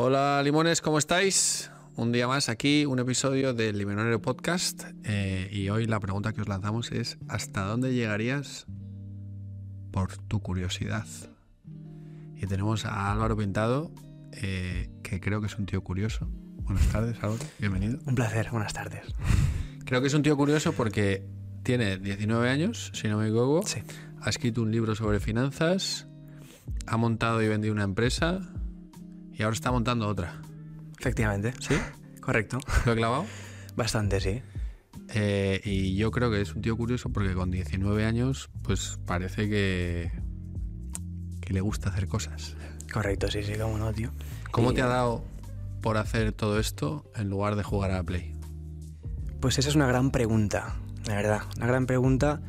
Hola limones, ¿cómo estáis? Un día más aquí, un episodio del Limonero Podcast eh, y hoy la pregunta que os lanzamos es ¿hasta dónde llegarías por tu curiosidad? Y tenemos a Álvaro Pintado, eh, que creo que es un tío curioso. Buenas tardes, Álvaro, bienvenido. Un placer, buenas tardes. Creo que es un tío curioso porque tiene 19 años, si no me equivoco. Sí. Ha escrito un libro sobre finanzas, ha montado y vendido una empresa y ahora está montando otra. Efectivamente. ¿Sí? Correcto. ¿Lo he clavado? Bastante, sí. Eh, y yo creo que es un tío curioso porque con 19 años, pues parece que, que le gusta hacer cosas. Correcto, sí, sí, cómo no, tío. ¿Cómo Y, te ha dado por hacer todo esto en lugar de jugar a la Play? Pues esa es una gran pregunta, la verdad. Una gran pregunta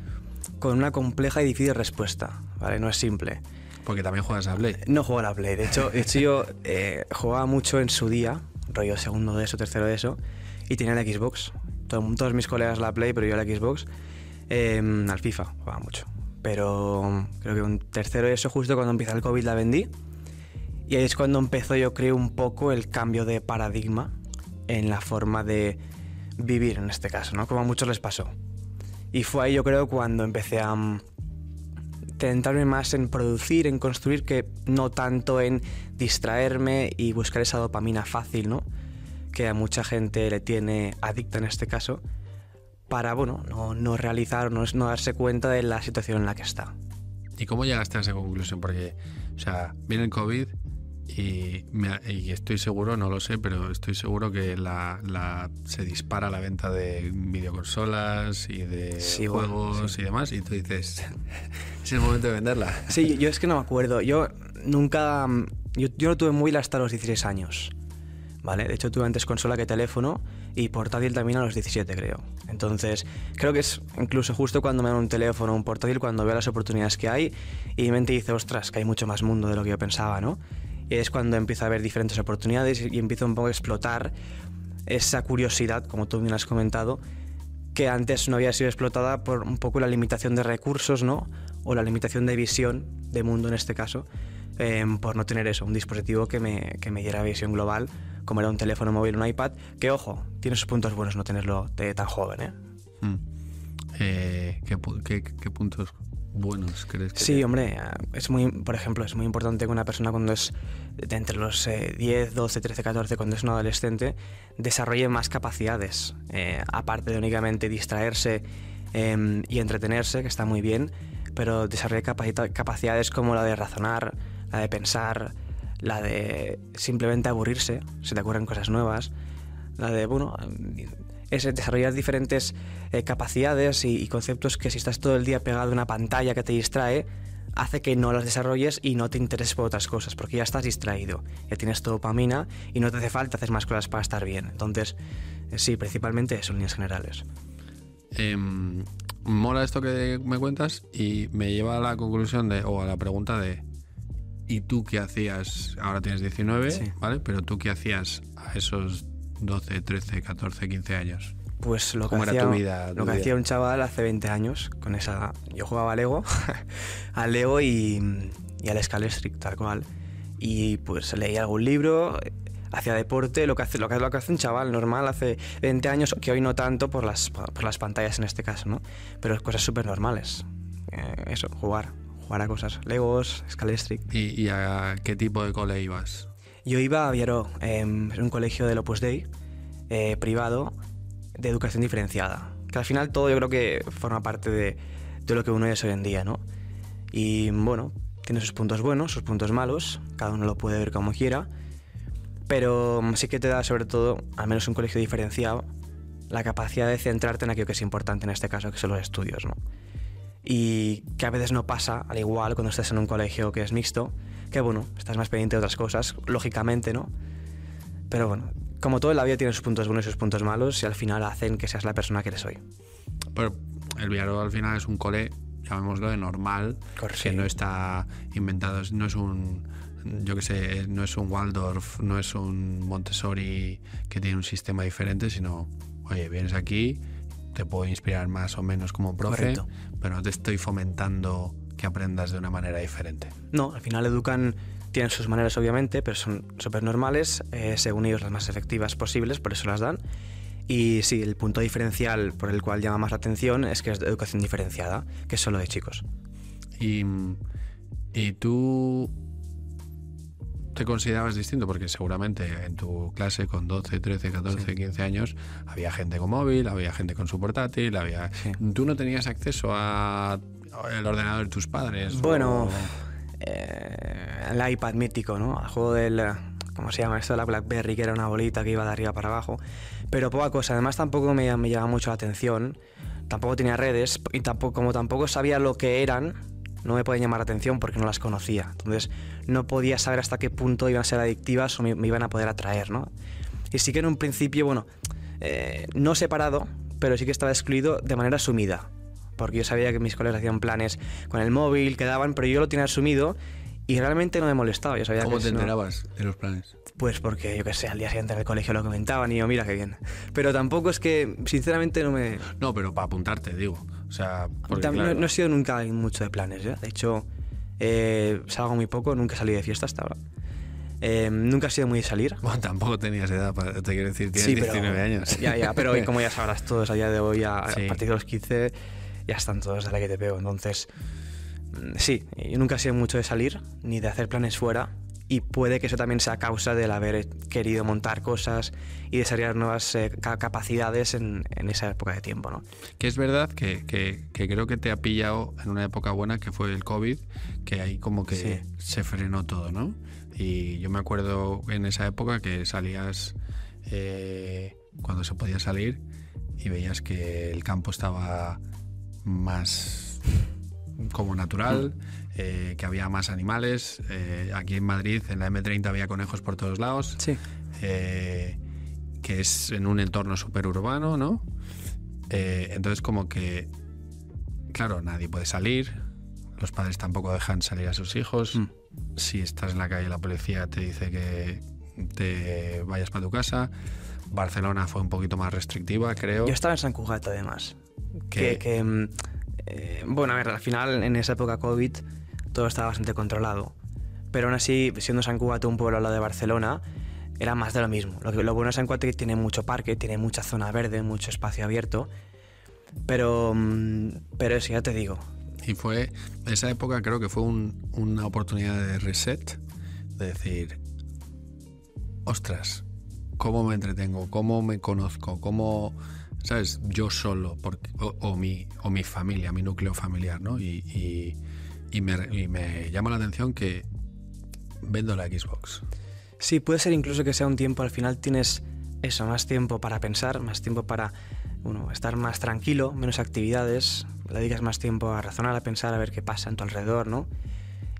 con una compleja y difícil respuesta, ¿vale? No es simple. Porque también juegas a Play. No juego a la Play. De hecho, de hecho yo eh, jugaba mucho en su día, rollo segundo de eso, tercero de eso, y tenía la Xbox. Todo- todos mis colegas la Play, pero yo la Xbox. eh, al FIFA jugaba mucho. Pero creo que un tercero de eso, justo cuando empieza el COVID, la vendí. Y ahí es cuando empezó, yo creo, un poco el cambio de paradigma en la forma de vivir, en este caso, ¿no? Como a muchos les pasó. Y fue ahí, yo creo, cuando empecé a centrarme más en producir, en construir, que no tanto en distraerme y buscar esa dopamina fácil, ¿no? Que a mucha gente le tiene adicta en este caso, para, bueno, no, no realizar, no, no darse cuenta de la situación en la que está. ¿Y cómo llegaste a esa conclusión? Porque, o sea, viene el COVID y, me- y estoy seguro, no lo sé, pero estoy seguro que la, la- se dispara la venta de videoconsolas y de Sí, bueno, juegos y demás. Y tú dices, es el momento de venderla. Sí, yo es que no me acuerdo. Yo nunca. Yo, yo no tuve móvil hasta los 16 años. ¿Vale? De hecho, tuve antes consola que teléfono y portátil también a los 17, creo. Entonces, creo que es incluso justo cuando me dan un teléfono o un portátil, cuando veo las oportunidades que hay y mi mente dice, ostras, que hay mucho más mundo de lo que yo pensaba, ¿no? Es cuando empiezo a ver diferentes oportunidades y empiezo un poco a explotar esa curiosidad, como tú bien has comentado, que antes no había sido explotada por un poco la limitación de recursos, ¿no? O la limitación de visión, de mundo en este caso, eh, por no tener eso, un dispositivo que me, que me diera visión global, como era un teléfono móvil, un iPad, que ojo, tiene sus puntos buenos no tenerlo de tan joven, ¿eh? Mm. Eh, ¿qué, qué- qué puntos buenos crees que Sí, hombre, eh, es muy, por ejemplo, es muy importante que una persona cuando es de entre los eh, 10, 12, 13, 14, cuando es un adolescente, desarrolle más capacidades, eh, aparte de únicamente distraerse eh, y entretenerse, que está muy bien, pero desarrolle capacidades como la de razonar, la de pensar, la de simplemente aburrirse, se te ocurren cosas nuevas, la de, bueno, es desarrollar diferentes eh, capacidades y, y conceptos que si estás todo el día pegado a una pantalla que te distrae, hace que no las desarrolles y no te intereses por otras cosas, porque ya estás distraído, ya tienes dopamina y no te hace falta hacer más cosas para estar bien. Entonces, eh, sí, principalmente eso en líneas generales. Em, mola esto que me cuentas y me lleva a la conclusión de, o a la pregunta de, ¿y tú qué hacías? Ahora tienes 19, Sí. ¿vale? Pero tú qué hacías a esos 12, 13, 14, 15 años? Pues lo que, ¿Cómo era hacía, tu vida, tu lo que vida? hacía un chaval hace 20 años, con esa... Yo jugaba a Lego, al Lego y, y al Scalestric, tal cual. Y pues leía algún libro, hacía deporte, lo que hace, lo que, lo que hace un chaval normal hace 20 años, que hoy no tanto por las, por las pantallas en este caso, ¿no? Pero cosas súper normales. Eh, eso, jugar, jugar a cosas. Legos, Scalestric. ¿Y, y a qué tipo de cole ibas? Yo iba a Viaró, eh, es un colegio del Opus Dei, eh, privado, de educación diferenciada. Que al final todo yo creo que forma parte de, de lo que uno es hoy en día, ¿no? Y bueno, tiene sus puntos buenos, sus puntos malos, cada uno lo puede ver como quiera, pero sí que te da sobre todo, al menos un colegio diferenciado, la capacidad de centrarte en aquello que es importante en este caso, que son los estudios, ¿no? Y que a veces no pasa, al igual cuando estás en un colegio que es mixto, que bueno, estás más pendiente de otras cosas, lógicamente, ¿no? Pero bueno, como todo en la vida tiene sus puntos buenos y sus puntos malos y al final hacen que seas la persona que eres hoy. Pero el Villarro al final es un cole, llamémoslo de normal, Correcto. que no está inventado, no es un, yo que sé, no es un Waldorf, no es un Montessori que tiene un sistema diferente, sino, oye, vienes aquí, te puedo inspirar más o menos como profe, Correcto. pero no te estoy fomentando que aprendas de una manera diferente. No, al final educan Tienen sus maneras, obviamente, pero son súper normales, eh, según ellos las más efectivas posibles, por eso las dan. Y sí, el punto diferencial por el cual llama más la atención es que es de educación diferenciada, que es solo de chicos. Y, y tú te considerabas distinto porque seguramente en tu clase con 12, 13, 14, 15 años había gente con móvil, había gente con su portátil, había Sí. tú no tenías acceso a el ordenador de tus padres. Bueno, o- eh, el iPad mítico, ¿no? El juego del. ¿Cómo se llama esto? La Blackberry, que era una bolita que iba de arriba para abajo. Pero poca cosa. Además, tampoco me, me llamaba mucho la atención. Tampoco tenía redes. Y tampoco, como tampoco sabía lo que eran, no me podían llamar la atención porque no las conocía. Entonces, no podía saber hasta qué punto iban a ser adictivas o me, me iban a poder atraer, ¿no? Y sí que en un principio, bueno, eh, no separado, pero sí que estaba excluido de manera sumida. Porque yo sabía que mis colegas hacían planes con el móvil, quedaban, pero yo lo tenía asumido y realmente no me molestaba. Yo sabía ¿Cómo que te no- enterabas de los planes? Pues porque, yo qué sé, al día siguiente en el colegio lo comentaban y yo, mira qué bien. Pero tampoco es que, sinceramente, no me... No, pero para apuntarte, digo. O sea, porque, Tam- no- claro, no, he sido nunca mucho de planes, ¿eh? De hecho, eh, salgo muy poco, nunca salí de fiesta hasta ahora. Eh, nunca he sido muy de salir. bueno, tampoco tenías edad, para- te quiero decir, tienes 19 años. Ya, ya, pero hoy, como ya sabrás todos, a día de hoy, a, a Sí. partir de los 15, ya están todos de la que te pego. Entonces, mm, sí, yo nunca he sido mucho de salir, ni de hacer planes fuera. Y puede que eso también sea causa del haber querido montar cosas y desarrollar nuevas eh, ca- capacidades en, en esa época de tiempo, ¿no? Que es verdad que, que- que creo que te ha pillado en una época buena que fue el COVID, que ahí como que Sí. se frenó todo, ¿no? Y yo me acuerdo en esa época que salías eh, cuando se podía salir y veías que el campo estaba más como natural, eh, que había más animales. eh, aquí en Madrid, en la M30, había conejos por todos lados. Sí. eh, que es en un entorno súper urbano, ¿no? Entonces como que, claro, nadie puede salir, los padres tampoco dejan salir a sus hijos, Mm. si estás en la calle la policía te dice que te vayas para tu casa, Barcelona fue un poquito más restrictiva, creo. Yo estaba en San Cugat, además. Que- Que, que, mm, eh, bueno, a ver, al final, en esa época COVID, todo estaba bastante controlado. Pero aún así, siendo San Cugat un pueblo al lado de Barcelona, era más de lo mismo. Lo, que, lo bueno de San Cugat tiene mucho parque, tiene mucha zona verde, mucho espacio abierto. Pero, mm, pero eso, ya te digo. Y fue, esa época creo que fue un- una oportunidad de reset, de decir, ostras, ¿cómo me entretengo? ¿Cómo me conozco? ¿Cómo, sabes, yo solo? O, mi, o mi familia, mi núcleo familiar, ¿no? Y- y me, y llama la atención que vendo la Xbox. Sí, puede ser incluso que sea un tiempo, al final tienes eso, más tiempo para pensar, más tiempo para bueno, estar más tranquilo, menos actividades, le dedicas más tiempo a razonar, a pensar, a ver qué pasa en tu alrededor, ¿no?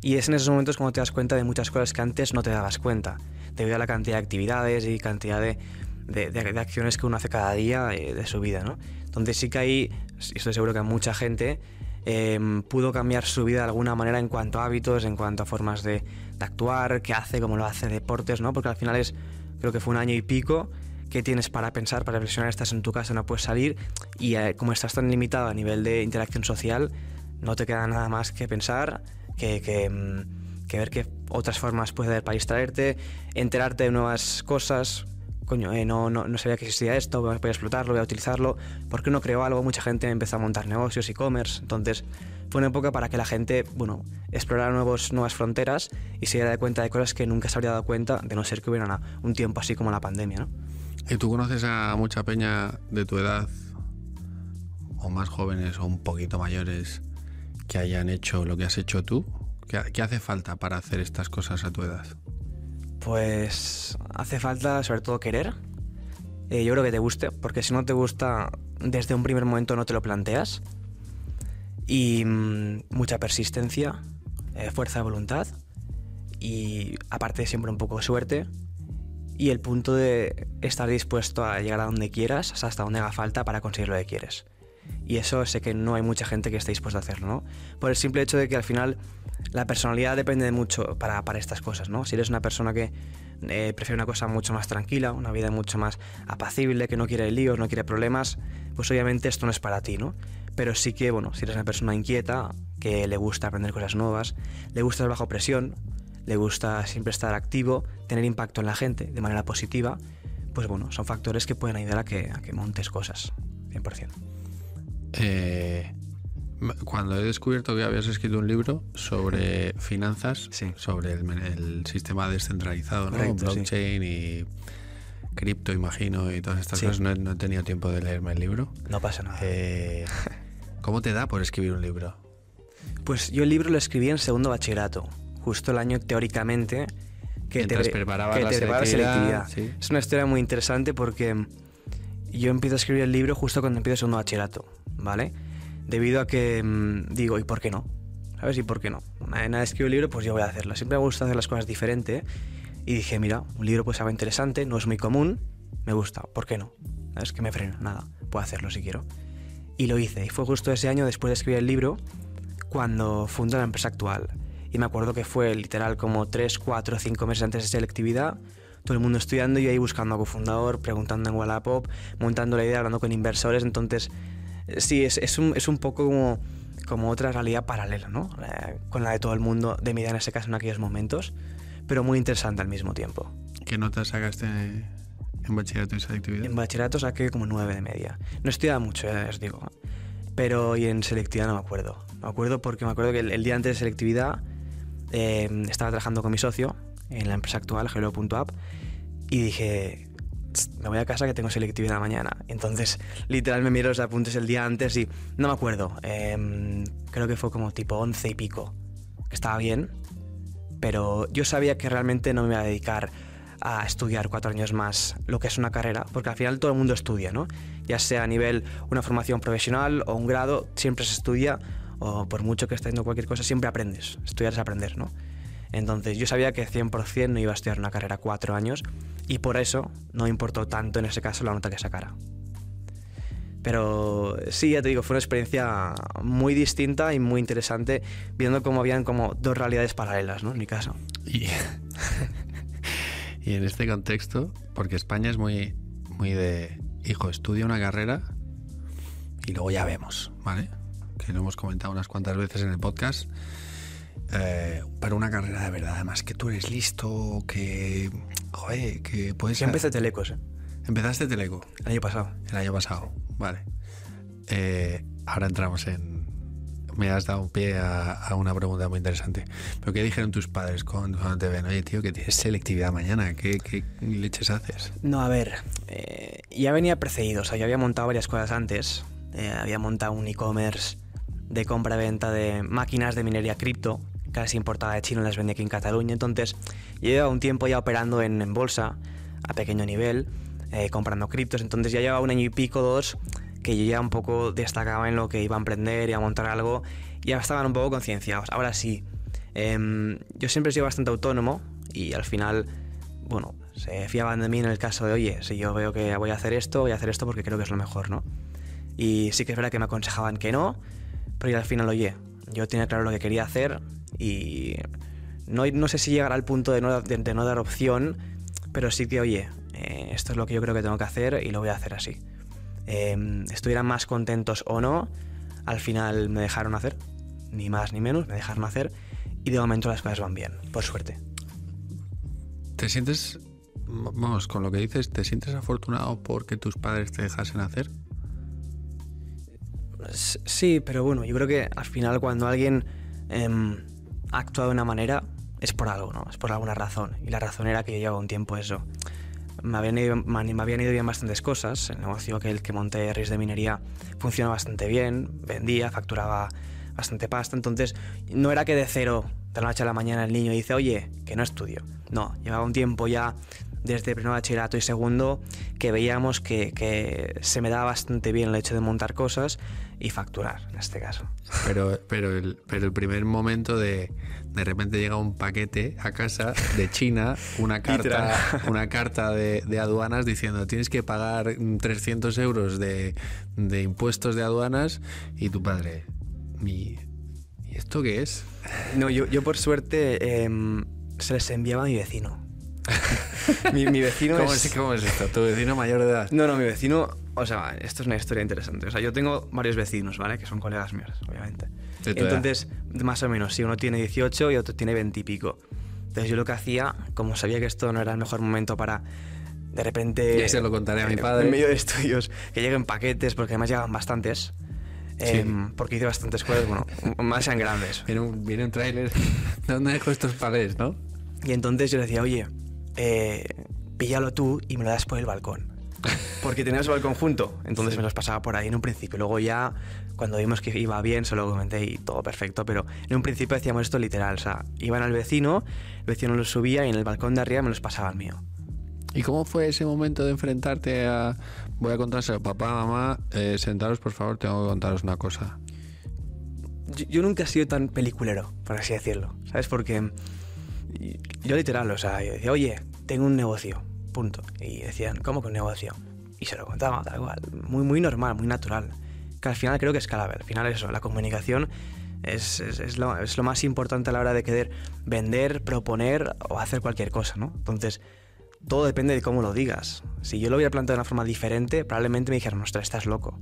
Y es en esos momentos cuando te das cuenta de muchas cosas que antes no te dabas cuenta, debido a la cantidad de actividades y cantidad de, de- acciones que uno hace cada día eh, de su vida, ¿no? Entonces sí que ahí, y estoy seguro que mucha gente eh, pudo cambiar su vida de alguna manera en cuanto a hábitos, en cuanto a formas de, actuar, qué hace, cómo lo hace, deportes, ¿no? Porque al final es, creo que fue un año y pico que tienes para pensar, para reflexionar, estás en tu casa, no puedes salir y eh, como estás tan limitado a nivel de interacción social, no te queda nada más que pensar, que, que, que ver qué otras formas puede haber para distraerte, enterarte de nuevas cosas. Coño, eh, no, no, no sabía que existía esto, voy a explotarlo, voy a utilizarlo. ¿Por qué no creo algo? Mucha gente empezó a montar negocios, e-commerce. Entonces, fue una época para que la gente, bueno, explorara nuevos, nuevas fronteras y se diera cuenta de cosas que nunca se habría dado cuenta, de no ser que hubiera un tiempo así como la pandemia, ¿no? ¿Y tú conoces a mucha peña de tu edad, o más jóvenes o un poquito mayores, que hayan hecho lo que has hecho tú? ¿Qué, qué hace falta para hacer estas cosas a tu edad? Pues hace falta sobre todo querer. Eh, yo creo que te guste, porque si no te gusta, desde un primer momento no te lo planteas. Y mm, mucha persistencia, eh, fuerza de voluntad y aparte siempre un poco de suerte. Y el punto de estar dispuesto a llegar a donde quieras, hasta donde haga falta para conseguir lo que quieres. Y eso sé que no hay mucha gente que esté dispuesta a hacerlo, ¿no? Por el simple hecho de que al final la personalidad depende de mucho para, para estas cosas, ¿no? Si eres una persona que eh, prefiere una cosa mucho más tranquila, una vida mucho más apacible, que no quiere líos, no quiere problemas, pues obviamente esto no es para ti, ¿no? Pero sí que, bueno, si eres una persona inquieta, que le gusta aprender cosas nuevas, le gusta estar bajo presión, le gusta siempre estar activo, tener impacto en la gente de manera positiva, pues bueno, son factores que pueden ayudar a que, montes cosas, 100%. Eh, cuando he descubierto que habías escrito un libro sobre finanzas, Sí. sobre el, el sistema descentralizado, ¿no? Correcto, sí. blockchain y cripto, imagino, y todas estas Sí. cosas, no he, no he tenido tiempo de leerme el libro. No pasa nada. Eh, ¿Cómo te da por escribir un libro? Pues yo el libro lo escribí en segundo bachillerato, justo el año teóricamente que Mientras pre- preparabas que la te selectividad. Es una historia muy interesante porque yo empiezo a escribir el libro justo cuando empiezo segundo bachillerato, ¿vale? Debido a que mm, digo, ¿y por qué no? ¿Sabes? ¿Y por qué no? Nadie escribe el libro, pues yo voy a hacerlo. Siempre me gusta hacer las cosas diferente y dije, mira, un libro pues algo interesante, no es muy común, me gusta, ¿por qué no? ¿Sabes? que me frena? Nada, puedo hacerlo si quiero. Y lo hice. Y fue justo ese año, después de escribir el libro, cuando fundé la empresa actual. Y me acuerdo que fue literal como 3, 4, 5 meses antes de selectividad, todo el mundo estudiando y yo ahí buscando a cofundador, preguntando en Wallapop, montando la idea, hablando con inversores. Entonces, eh, sí, es, es, un, es un poco como, como otra realidad paralela, ¿no? Eh, con la de todo el mundo, de mi idea en ese caso en aquellos momentos, pero muy interesante al mismo tiempo. ¿Qué notas sacaste en bachillerato y selectividad? En bachillerato saqué como 9 de media. No estudiaba mucho, ya os digo. Pero y en selectividad no me acuerdo. Me acuerdo porque me acuerdo que el, el día antes de selectividad eh, estaba trabajando con mi socio en la empresa actual, Hello.app, y dije, "Tss, me voy a casa que tengo selectividad mañana. Entonces, literal, me miro los apuntes el día antes y no me acuerdo. Em, creo que fue como tipo 11 y pico. Que estaba bien, pero yo sabía que realmente no me iba a dedicar a estudiar cuatro años más lo que es una carrera, porque al final todo el mundo estudia, ¿no? Ya sea a nivel una formación profesional o un grado, siempre se estudia, o por mucho que estés haciendo cualquier cosa, siempre aprendes. Estudiar es aprender, ¿no? Entonces yo sabía que 100% no iba a estudiar una carrera cuatro años y por eso no importó tanto en ese caso la nota que sacara. Pero sí, ya te digo, fue una experiencia muy distinta y muy interesante, viendo cómo habían como dos realidades paralelas, ¿no? En mi caso. Y, y en este contexto, porque España es muy, muy de, hijo, estudia una carrera y luego ya vemos, ¿vale? Que lo hemos comentado unas cuantas veces en el podcast. Eh, pero una carrera de verdad, además que tú eres listo, que, joder, que puedes... Yo empecé Telecos, ¿eh? Empezaste Teleco el año pasado. el año pasado, vale. Eh, ahora entramos en... Me has dado un pie a, a una pregunta muy interesante. ¿Pero qué dijeron tus padres cuando, cuando te ven? Oye, tío, que tienes selectividad mañana. ¿Qué, qué leches haces? No, a ver, eh, ya venía precedido, o sea, yo había montado varias cosas antes. Eh, había montado un e-commerce de compra-venta de máquinas de minería cripto, que las importaba de China las vendía aquí en Cataluña. Entonces, yo llevaba un tiempo ya operando en, en bolsa, a pequeño nivel, eh, comprando criptos. Entonces, ya llevaba un año y pico, dos, que yo ya un poco destacaba en lo que iba a emprender y a montar algo. Ya estaban un poco concienciados. Ahora sí, em, yo siempre he sido bastante autónomo y al final, bueno, se fiaban de mí en el caso de, oye, si yo veo que voy a hacer esto, voy a hacer esto porque creo que es lo mejor, ¿no? Y sí que es verdad que me aconsejaban que no, pero al final, oye, yo tenía claro lo que quería hacer y no, no sé si llegará al punto de no, de, no dar opción, pero sí que, oye, eh, esto es lo que yo creo que tengo que hacer y lo voy a hacer así. Eh, estuvieran más contentos o no, al final me dejaron hacer, ni más ni menos, me dejaron hacer y de momento las cosas van bien, por suerte. ¿Te sientes, vamos, con lo que dices, ¿te sientes afortunado porque tus padres te dejasen hacer? Sí, pero bueno, yo creo que al final cuando alguien em, ha actuado de una manera es por algo, ¿no? Es por alguna razón. Y la razón era que yo llevaba un tiempo eso. Me habían ido, me habían ido bien bastantes cosas. El negocio que el que monté, RIS de minería, funciona bastante bien. Vendía, facturaba bastante pasta. Entonces, no era que de cero, de la noche a la mañana, el niño dice, oye, que no estudio. No, llevaba un tiempo ya desde primer bachillerato y segundo que veíamos que, que se me daba bastante bien el hecho de montar cosas y facturar, en este caso. Pero, pero, el, pero el primer momento de de repente llega un paquete a casa de China, una carta, una carta de, de aduanas diciendo tienes que pagar mm, 300 euros de, de impuestos de aduanas y tu padre, mi, ¿y esto qué es? No, yo, yo por suerte em, se les enviaba a mi vecino. mi, mi vecino ¿Cómo es... es, ¿Cómo es esto? ¿Tu vecino mayor de edad? No, no, mi vecino... O sea, esto es una historia interesante. O sea, yo tengo varios vecinos, ¿vale? Que son colegas míos, obviamente. Tu edad. Entonces, más o menos, si uno tiene 18 y otro tiene 20 y pico. Entonces yo lo que hacía, como sabía que esto no era el mejor momento para de repente... Ya se lo contaré a mi padre. En medio de estudios, que lleguen paquetes, porque además llegaban bastantes. em, porque hice bastantes cosas, bueno, más sean grandes. Viene un, viene un tráiler. ¿Dónde dejo estos palés, no? Y entonces yo le decía, oye, eh, píllalo tú y me lo das por el balcón. Porque teníamos el balcón junto, entonces me los pasaba por ahí en un principio. Luego ya, cuando vimos que iba bien, se lo comenté y todo perfecto. Pero en un principio hacíamos esto literal, o sea, iban al vecino, el vecino los subía y en el balcón de arriba me los pasaba al mío. ¿Y cómo fue ese momento de enfrentarte a... Voy a contárselo, papá, mamá, eh, sentaros por favor, tengo que contaros una cosa. Yo, yo nunca he sido tan peliculero, por así decirlo, ¿sabes? Porque yo literal, o sea, yo decía, oye, tengo un negocio, punto. Y decían, ¿cómo que un negocio? Y se lo contaba, tal cual. Muy, muy normal, muy natural. Que al final creo que es clave. Al final eso, la comunicación es, es, es, lo, es lo más importante a la hora de querer vender, proponer o hacer cualquier cosa, ¿no? Entonces, todo depende de cómo lo digas. Si yo lo hubiera planteado de una forma diferente, probablemente me dijeran, ostras, estás loco.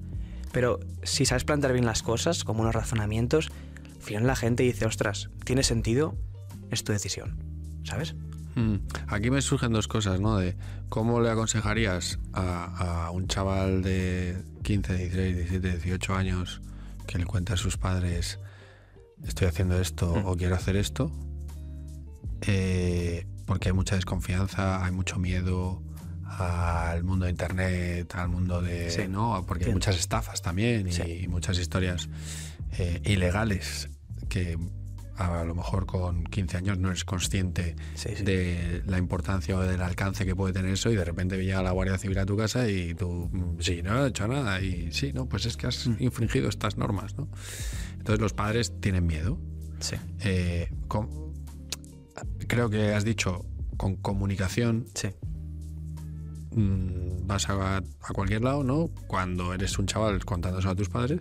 Pero si sabes plantear bien las cosas, como unos razonamientos, al final la gente dice, ostras, tiene sentido, es tu decisión. ¿Sabes? Mm. Aquí me surgen dos cosas, ¿no? De cómo le aconsejarías a, a, un chaval de 15, 16, 17, 18 años que le cuenta a sus padres estoy haciendo esto mm. o quiero hacer esto. Eh, porque hay mucha desconfianza, hay mucho miedo al mundo de internet, al mundo de. Sí. ¿no? Porque hay muchas estafas también y, Sí. y muchas historias eh, ilegales que a lo mejor con 15 años no eres consciente Sí, sí. de la importancia o del alcance que puede tener eso y de repente llega la Guardia Civil a tu casa y tú, mm, sí, no he hecho nada y sí, no, pues es que has Mm. infringido estas normas, ¿no? Entonces los padres tienen miedo. Sí. Eh, con- creo que has dicho con comunicación Sí. mm, vas a, a cualquier lado, ¿no? Cuando eres un chaval contando eso a tus padres.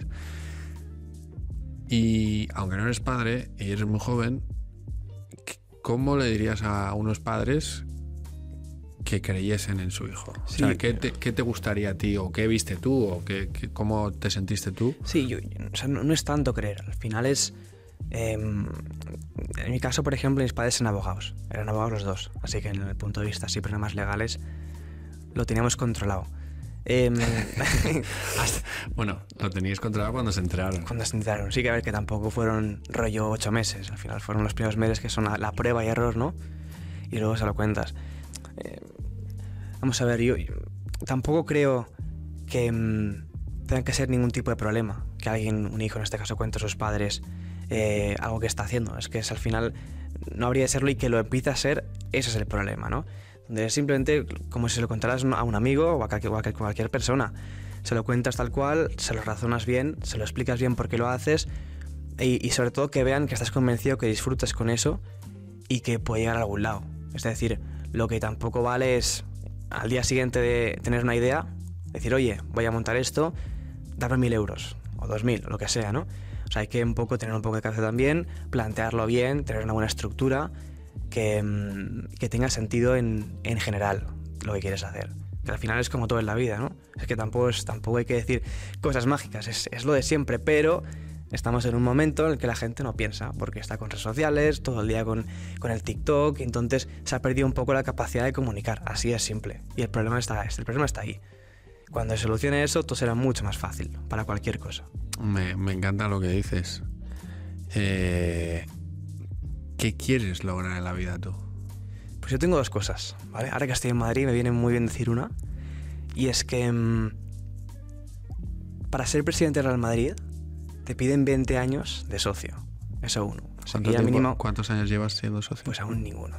Y aunque no eres padre y eres muy joven, ¿cómo le dirías a unos padres que creyesen en su hijo? O sea, ¿qué te, qué te gustaría a ti? ¿O qué viste tú? ¿O qué, qué- cómo te sentiste tú? Sí, yo, o sea, no, no es tanto creer. Al final es. em, en mi caso, por ejemplo, mis padres eran abogados. Eran abogados los dos. Así que en el punto de vista así problemas legales lo teníamos controlado. Em, Bueno, lo teníais controlado cuando se enteraron. cuando se enteraron. Sí que a ver que tampoco fueron rollo ocho meses. Al final fueron los primeros meses que son la, la prueba y error, ¿no? Y luego se lo cuentas. Eh, vamos a ver, yo, yo tampoco creo que mm, tenga que ser ningún tipo de problema que alguien, un hijo en este caso, cuente a sus padres eh, algo que está haciendo. Es que es, al final no habría de serlo y que lo empiece a ser, ese es el problema, ¿no? Simplemente, como si se lo contaras a un amigo o a cualquier, persona, se lo cuentas tal cual, se lo razonas bien, se lo explicas bien por qué lo haces y, sobre todo que vean que estás convencido, que disfrutas con eso y que puede llegar a algún lado. Es decir, lo que tampoco vale es al día siguiente de tener una idea, decir, oye, voy a montar esto, darme mil euros o dos mil, lo que sea, ¿no? O sea, hay que un poco tener un poco de cabeza también, plantearlo bien, tener una buena estructura que, mm, que tenga sentido en, en general lo que quieres hacer. Que al final es como todo en la vida, ¿no? Es que tampoco, es, tampoco hay que decir cosas mágicas, es, es lo de siempre, pero estamos en un momento en el que la gente no piensa, porque está con redes sociales, todo el día con, con el TikTok, y entonces se ha perdido un poco la capacidad de comunicar, así es simple. Y el problema está, el problema está ahí. Cuando se solucione eso, todo será mucho más fácil para cualquier cosa. Me, me encanta lo que dices. Eh, ¿Qué quieres lograr en la vida tú? Pues yo tengo dos cosas, ¿vale? Ahora que estoy en Madrid me viene muy bien decir una. Y es que mm, para ser presidente del Real Madrid te piden 20 años de socio. Eso uno. O sea, que ¿Cuánto ya tiempo- mínimo, ¿Cuántos años llevas siendo socio? pues aún ninguno.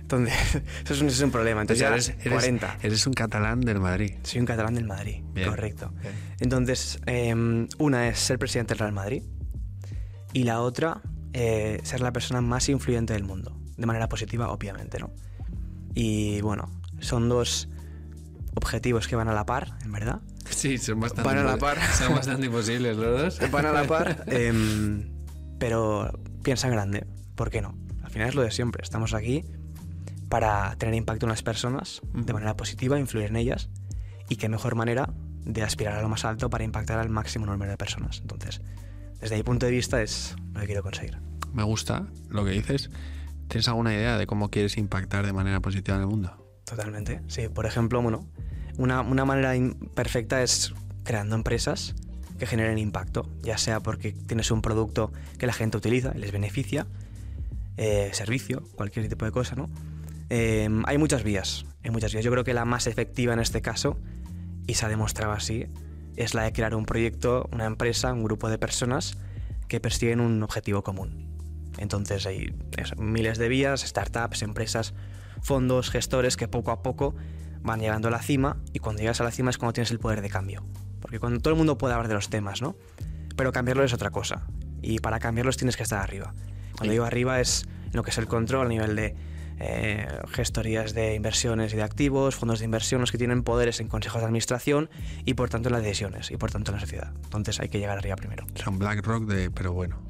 Entonces, eso es un, eso es un problema. Entonces ya eres, eres- 40. eres un catalán del Madrid. Soy un catalán del Madrid, Bien. correcto. Entonces, eh, una es ser presidente del Real Madrid y la otra, eh, ser la persona más influyente del mundo. De manera positiva, obviamente, ¿no? Y bueno, son dos objetivos que van a la par, en verdad. Sí, son bastante, Van a la par. son bastante imposibles los dos. Van a la par, em, pero piensa en grande, ¿por qué no? Al final es lo de siempre, estamos aquí para tener impacto en las personas de manera positiva, influir en ellas y qué mejor manera de aspirar a lo más alto para impactar al máximo número de personas. Entonces, desde mi punto de vista es lo que quiero conseguir. Me gusta lo que dices. ¿Tienes alguna idea de cómo quieres impactar de manera positiva en el mundo? Totalmente. Sí, por ejemplo, bueno, una, una manera perfecta es creando empresas que generen impacto, ya sea porque tienes un producto que la gente utiliza y les beneficia, eh, servicio, cualquier tipo de cosa, ¿no? Eh, hay muchas vías, hay muchas vías. Yo creo que la más efectiva en este caso, y se ha demostrado así, es la de crear un proyecto, una empresa, un grupo de personas que persiguen un objetivo común. Entonces hay eso, miles de vías, startups, empresas, fondos, gestores que poco a poco van llegando a la cima y cuando llegas a la cima es cuando tienes el poder de cambio. Porque cuando todo el mundo puede hablar de los temas, ¿no? Pero cambiarlo es otra cosa. Y para cambiarlos tienes que estar arriba. Cuando Sí. digo arriba es lo que es el control a nivel de eh, gestorías de inversiones y de activos, fondos de inversión, los que tienen poderes en consejos de administración y por tanto en las decisiones y por tanto en la sociedad. Entonces hay que llegar arriba primero. Son BlackRock de, pero bueno.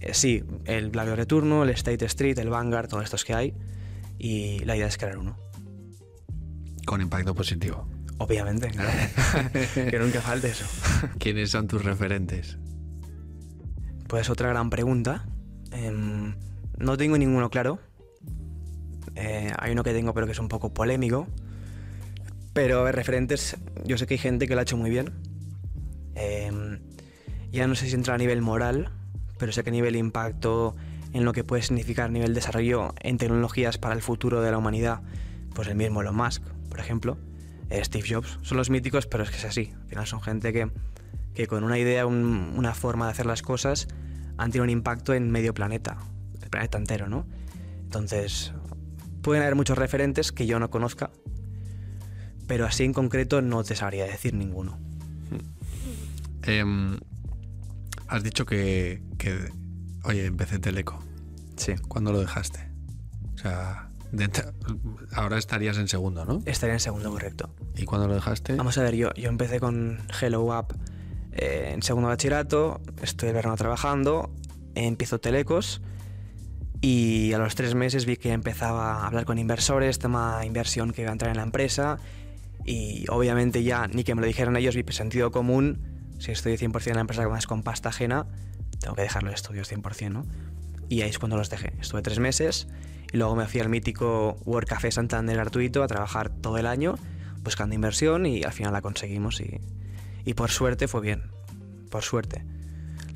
Eh, sí, el BlackRock de turno, el State Street, el Vanguard, todos estos que hay. Y la idea es crear uno. Con impacto positivo. Obviamente, claro. que nunca falte eso. ¿Quiénes son tus referentes? Pues otra gran pregunta. Em, no tengo ninguno claro. Eh, hay uno que tengo, pero que es un poco polémico. Pero a ver, referentes, yo sé que hay gente que lo ha hecho muy bien. Em, ya no sé si entra a nivel moral, pero sé que a nivel impacto en lo que puede significar nivel desarrollo en tecnologías para el futuro de la humanidad, pues el mismo Elon Musk, por ejemplo, eh, Steve Jobs, son los míticos, pero es que es así. Al final son gente que, que con una idea, un- una forma de hacer las cosas, han tenido un impacto en medio planeta, el planeta entero, ¿no? Entonces, pueden haber muchos referentes que yo no conozca, pero así en concreto no te sabría decir ninguno. Em, has dicho que, que, oye, empecé Teleco. Sí. ¿Cuándo lo dejaste? O sea, ahora estarías en segundo, ¿no? Estaría en segundo correcto. ¿Y cuándo lo dejaste? Vamos a ver, yo, yo empecé con Hello App eh, en segundo bachillerato, estoy el verano trabajando, empiezo Telecos y a los tres meses vi que empezaba a hablar con inversores, tema inversión que iba a entrar en la empresa y obviamente ya ni que me lo dijeran ellos, vi sentido común, si estoy 100% en la empresa más con pasta ajena, tengo que dejar los estudios 100%, ¿no? Y ahí es cuando los dejé. Estuve tres meses y luego me fui al mítico Work Café Santander gratuito a trabajar todo el año buscando inversión y al final la conseguimos y, y por suerte fue bien, por suerte.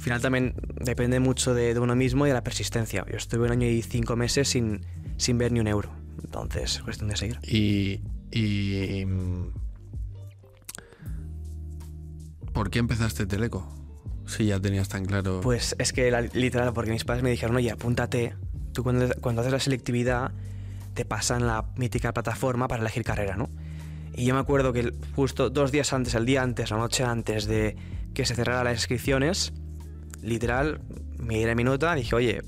Al final también depende mucho de, de uno mismo y de la persistencia. Yo estuve un año y cinco meses sin, sin ver ni un euro, entonces cuestión de seguir. Y, y, mm, ¿Por qué empezaste Teleco? Si ya tenías tan claro. Pues es que la- literal, porque mis padres me dijeron, oye, apúntate, tú cuando, cuando haces la selectividad te pasan la mítica plataforma para elegir carrera, ¿no? Y yo me acuerdo que justo dos días antes, el día antes, la noche antes de que se cerraran las inscripciones, literal, miré mi nota y dije, oye,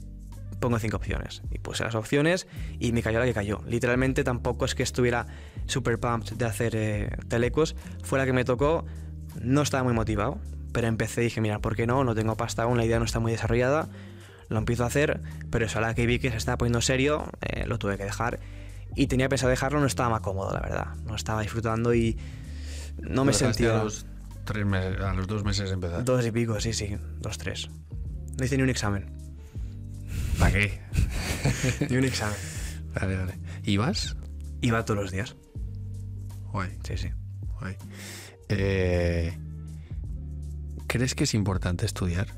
pongo cinco opciones. Y puse las opciones y me cayó la que cayó. Literalmente tampoco es que estuviera super pumped de hacer eh, telecos. Fue la que me tocó, no estaba muy motivado, pero empecé y dije, mira, ¿por qué no? No tengo pasta aún, la idea no está muy desarrollada. Lo empiezo a hacer, pero eso a la que vi que se estaba poniendo serio, eh, lo tuve que dejar. Y tenía pensado dejarlo, no estaba más cómodo, la verdad. No estaba disfrutando y no me sentía... Los, tres meses, a los dos meses de empezar. Dos y pico, sí, sí, dos, tres. No hice ni un examen. ¿Para qué? ni un examen. Vale, vale. ¿Ibas? Iba todos los días. Guay, Sí, sí. guay. Eh, ¿Crees que es importante estudiar?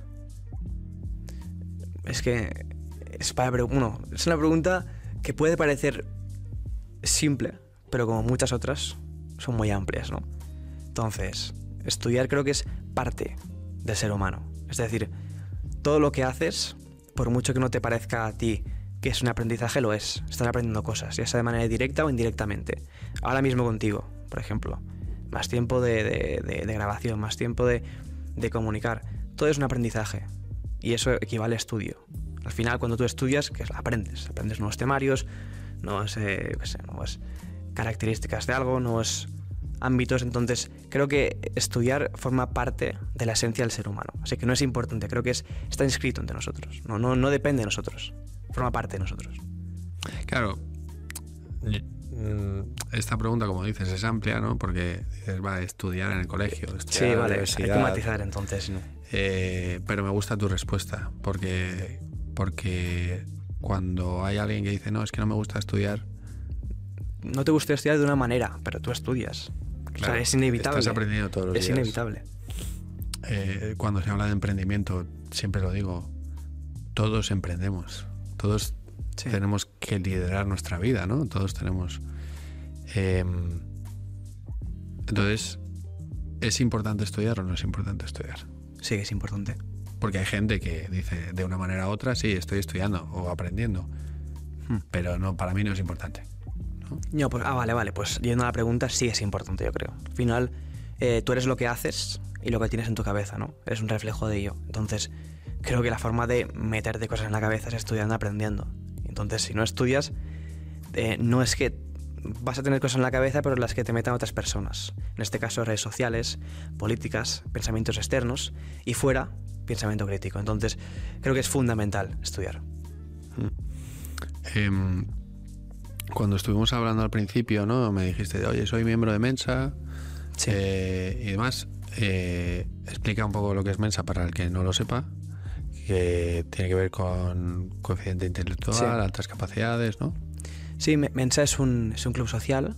Es que es para uno, es una pregunta que puede parecer simple, pero como muchas otras son muy amplias, ¿no? Entonces, estudiar creo que es parte del ser humano. Es decir, todo lo que haces, por mucho que no te parezca a ti que es un aprendizaje, lo es. Estás aprendiendo cosas, ya sea de manera directa o indirectamente. Ahora mismo contigo, por ejemplo. Más tiempo de, grabación, más tiempo de, comunicar. Todo es un aprendizaje. Y eso equivale a estudio. Al final, cuando tú estudias, que aprendes. Aprendes nuevos temarios, nuevas, eh, nuevas características de algo, nuevos ámbitos. Entonces, creo que estudiar forma parte de la esencia del ser humano. Así que no es importante, creo que es, está inscrito entre nosotros. No, no, no depende de nosotros. Forma parte de nosotros. Claro, mm, esta pregunta, como dices, es amplia, ¿no? Porque dices, va, estudiar en el colegio. Sí, estudiar en la vale, hay que matizar entonces. ¿no? eh, pero me gusta tu respuesta, porque, porque cuando hay alguien que dice, no, es que no me gusta estudiar, No te gusta estudiar de una manera, pero tú estudias. O Claro, sea, es inevitable. estás aprendiendo todos los es días. inevitable. eh, cuando se habla de emprendimiento, siempre lo digo, todos emprendemos, todos Sí. tenemos que liderar nuestra vida, ¿no? Todos tenemos... eh, entonces, ¿es importante estudiar o no es importante estudiar? Sí, es importante. Porque hay gente que dice de una manera u otra, sí, estoy estudiando o aprendiendo, Hmm. pero no, para mí no es importante. No, pues, ah, vale, vale. Pues yendo a la pregunta, sí es importante, yo creo. Al final, eh, tú eres lo que haces y lo que tienes en tu cabeza, ¿no? Eres un reflejo de ello. Entonces, creo que la forma de meterte cosas en la cabeza es estudiando, aprendiendo. Entonces, si no estudias, eh, no es que vas a tener cosas en la cabeza, pero las que te metan otras personas. En este caso, redes sociales, políticas, pensamientos externos y fuera, pensamiento crítico. Entonces, creo que es fundamental estudiar. Em, cuando estuvimos hablando al principio, ¿no? Me dijiste, oye, soy miembro de Mensa Sí. eh, y demás. Eh, explica un poco lo que es Mensa para el que no lo sepa, que tiene que ver con coeficiente intelectual, Sí. altas capacidades, ¿no? Sí, Me- Mensa es un, es un club social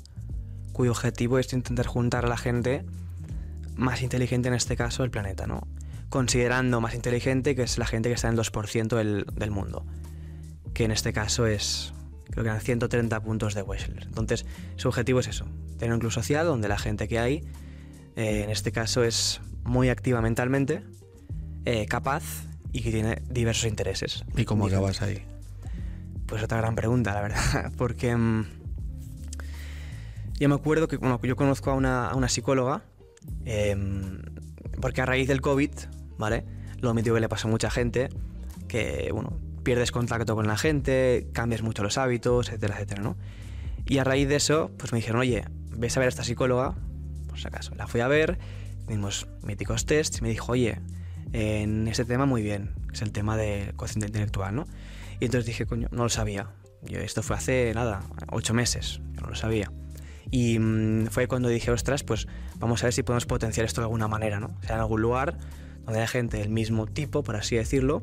cuyo objetivo es intentar juntar a la gente más inteligente, en este caso, del planeta, ¿no? Considerando más inteligente que es la gente que está en el 2% del, del mundo, que en este caso es, creo que eran 130 puntos de Wechsler. Entonces, su objetivo es eso, tener un club social donde la gente que hay, eh, en este caso, es muy activa mentalmente, eh, capaz y que tiene diversos intereses. ¿Y cómo acabas ahí? Pues otra gran pregunta, la verdad, porque mm, yo me acuerdo que bueno, yo conozco a una, a una psicóloga, em, porque a raíz del COVID, ¿vale? Lo mismo que le pasa a mucha gente, que, bueno, pierdes contacto con la gente, cambias mucho los hábitos, etcétera, etcétera, ¿no? Y a raíz de eso, pues me dijeron, oye, ves a ver a esta psicóloga, por si acaso. La fui a ver, hicimos míticos tests y me dijo, oye, en este tema muy bien, es el tema del cociente intelectual, ¿no? Y entonces dije, coño, no lo sabía. Yo, esto fue hace, nada, ocho meses, yo no lo sabía. Y mm, fue cuando dije, ostras, pues vamos a ver si podemos potenciar esto de alguna manera, ¿no? O sea, en algún lugar donde haya gente del mismo tipo, por así decirlo,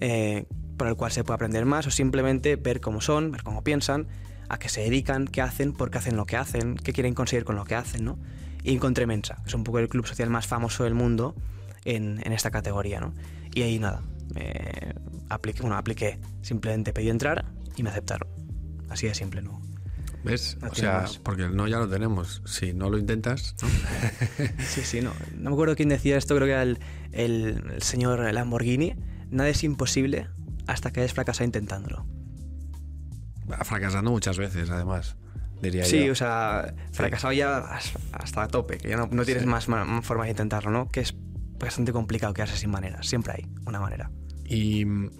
eh, por el cual se puede aprender más o simplemente ver cómo son, ver cómo piensan, a qué se dedican, qué hacen, por qué hacen lo que hacen, qué quieren conseguir con lo que hacen, ¿no? Y encontré Mensa, que es un poco el club social más famoso del mundo en, en esta categoría, ¿no? Y ahí nada, me apliqué, bueno, apliqué, simplemente pedí entrar y me aceptaron. Así de simple, ¿no? ¿Ves? No o sea, más. porque el no ya lo tenemos. Si no lo intentas, ¿no? Sí, sí, no. No me acuerdo quién decía esto, creo que era el, el- el señor Lamborghini. Nada es imposible hasta que hayas fracasado intentándolo. fracasando muchas veces, además, diría Sí, yo. o sea, fracasado ya has- hasta a tope, que ya no, no tienes Sí. más, ma- formas de intentarlo, ¿no? Que es bastante complicado quedarse sin maneras. Siempre hay una manera. Y mm,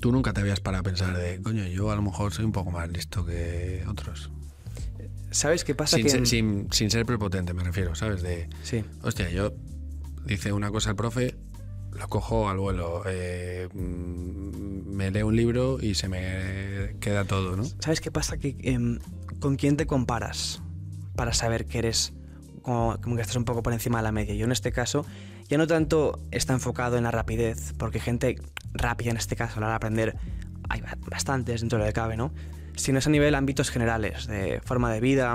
tú nunca te habías para pensar de, coño, yo a lo mejor soy un poco más listo que otros. ¿Sabes qué pasa? Sin, que ser, sin, sin ser prepotente, me refiero, ¿sabes? De, Sí, hostia, yo dice una cosa el profe, lo cojo al vuelo, eh, mm, me leo un libro y se me queda todo, ¿no? ¿Sabes qué pasa? Que em, con quién te comparas para saber que eres como, como que estás un poco por encima de la media. Yo en este caso ya no tanto está enfocado en la rapidez, porque gente rápida en este caso a la hora de aprender hay ba- bastantes dentro de lo que cabe, ¿no? Sino es a nivel ámbitos generales, de forma de vida,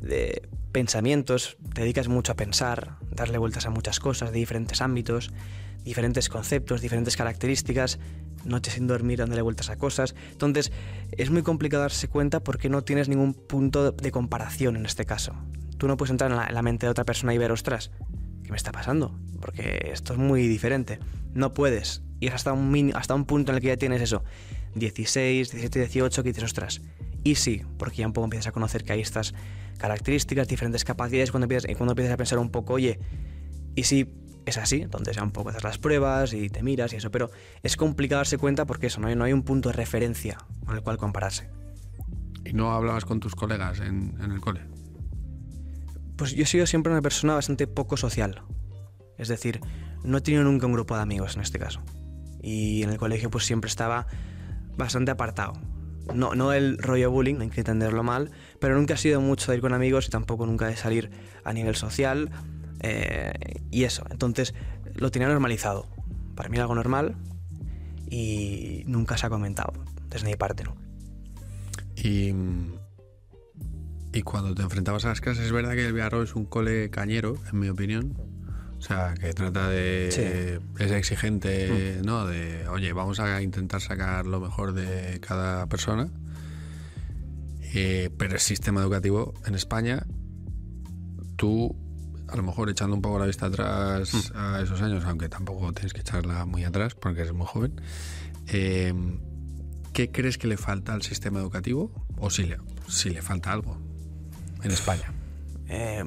de pensamientos, te dedicas mucho a pensar, darle vueltas a muchas cosas de diferentes ámbitos, diferentes conceptos, diferentes características, noches sin dormir dándole vueltas a cosas. Entonces, es muy complicado darse cuenta porque no tienes ningún punto de comparación en este caso. Tú no puedes entrar en la, en la mente de otra persona y ver, ostras, ¿qué me está pasando? Porque esto es muy diferente. No puedes. Y es hasta un, hasta un punto en el que ya tienes eso, 16, 17, 18, que dices, ostras. Y sí, porque ya un poco empiezas a conocer que hay estas características, diferentes capacidades, cuando empiezas, cuando empiezas a pensar un poco, oye, y si es así, entonces ya un poco haces las pruebas y te miras y eso, pero es complicado darse cuenta porque eso, no hay, no hay un punto de referencia con el cual compararse. Y no hablabas con tus colegas en, en el cole. Pues yo he sido siempre una persona bastante poco social. Es decir, no he tenido nunca un grupo de amigos en este caso. Y en el colegio pues siempre estaba bastante apartado. No, no el rollo bullying, no hay que entenderlo mal, pero nunca he sido mucho de ir con amigos y tampoco nunca de salir a nivel social. Eh, y eso, entonces lo tenía normalizado. Para mí era algo normal. y nunca se ha comentado desde mi parte, ¿no? Y, y cuando te enfrentabas a las clases, es verdad que el Villarro es un cole cañero, en mi opinión. O sea, que trata de. Sí. es exigente, ¿no? De, oye, vamos a intentar sacar lo mejor de cada persona. Eh, pero el sistema educativo en España, tú, a lo mejor echando un poco la vista atrás a esos años, aunque tampoco tienes que echarla muy atrás porque eres muy joven, eh, ¿qué crees que le falta al sistema educativo? O si le, si le falta algo en España. Eh,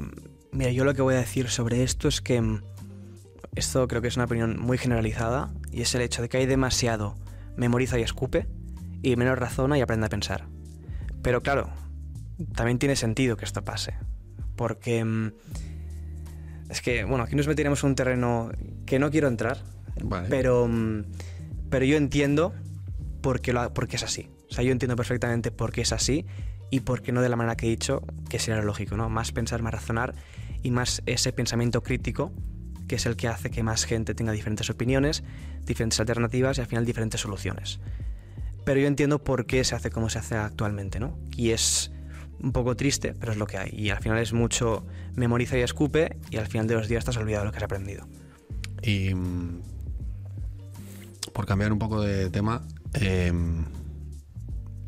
mira, yo lo que voy a decir sobre esto es que mm, esto creo que es una opinión muy generalizada y es el hecho de que hay demasiado memoriza y escupe y menos razona y aprende a pensar. Pero claro, también tiene sentido que esto pase, porque mm, es que, bueno, aquí nos meteremos en un terreno que no quiero entrar, Vale. pero, mm, pero yo entiendo por qué, lo, por qué es así. O sea, yo entiendo perfectamente por qué es así y por qué no de la manera que he dicho, que sería lo lógico, ¿no? Más pensar, más razonar y más ese pensamiento crítico que es el que hace que más gente tenga diferentes opiniones, diferentes alternativas y al final diferentes soluciones. Pero yo entiendo por qué se hace como se hace actualmente, ¿no? Y es un poco triste, pero es lo que hay. Y al final es mucho memoriza y escupe y al final de los días has olvidado lo que has aprendido. Y mm, por cambiar un poco de tema, eh,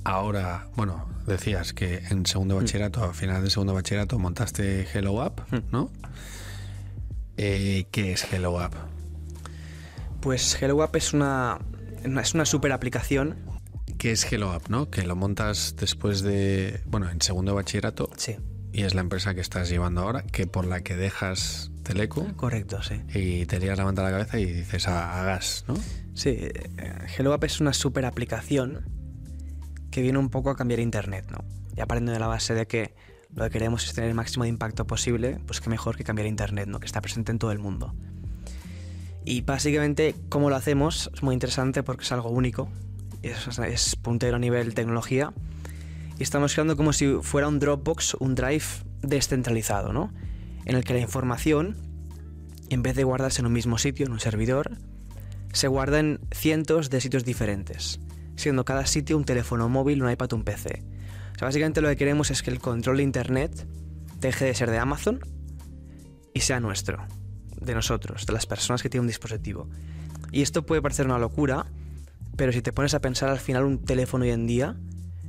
ahora, bueno, decías que en segundo bachillerato, a final de segundo bachillerato, montaste Hello App, Mm. ¿no? Eh, ¿Qué es Hello App? Pues Hello App es una- es una super aplicación. ¿Qué es Hello App, no? Que lo montas después de, bueno, en segundo bachillerato Sí, y es la empresa que estás llevando ahora, que por la que dejas Teleco correcto, sí. y te lías la manta a la cabeza y dices "Ah, a, a gas, ¿no? Sí, eh, Hello App es una super aplicación que viene un poco a cambiar Internet, ¿no? Y aprendiendo de la base de que lo que queremos es tener el máximo de impacto posible, pues qué mejor que cambiar Internet, ¿no? Que está presente en todo el mundo. Y básicamente, cómo lo hacemos es muy interesante porque es algo único, es, puntero a nivel tecnología, y estamos creando como si fuera un Dropbox, un Drive descentralizado, ¿no? En el que la información, en vez de guardarse en un mismo sitio, en un servidor, se guarda en cientos de sitios diferentes, siendo cada sitio un teléfono móvil, un iPad, un PC. O sea, básicamente lo que queremos es que el control de Internet deje de ser de Amazon y sea nuestro, de nosotros, de las personas que tienen un dispositivo. Y esto puede parecer una locura, pero si te pones a pensar al final un teléfono hoy en día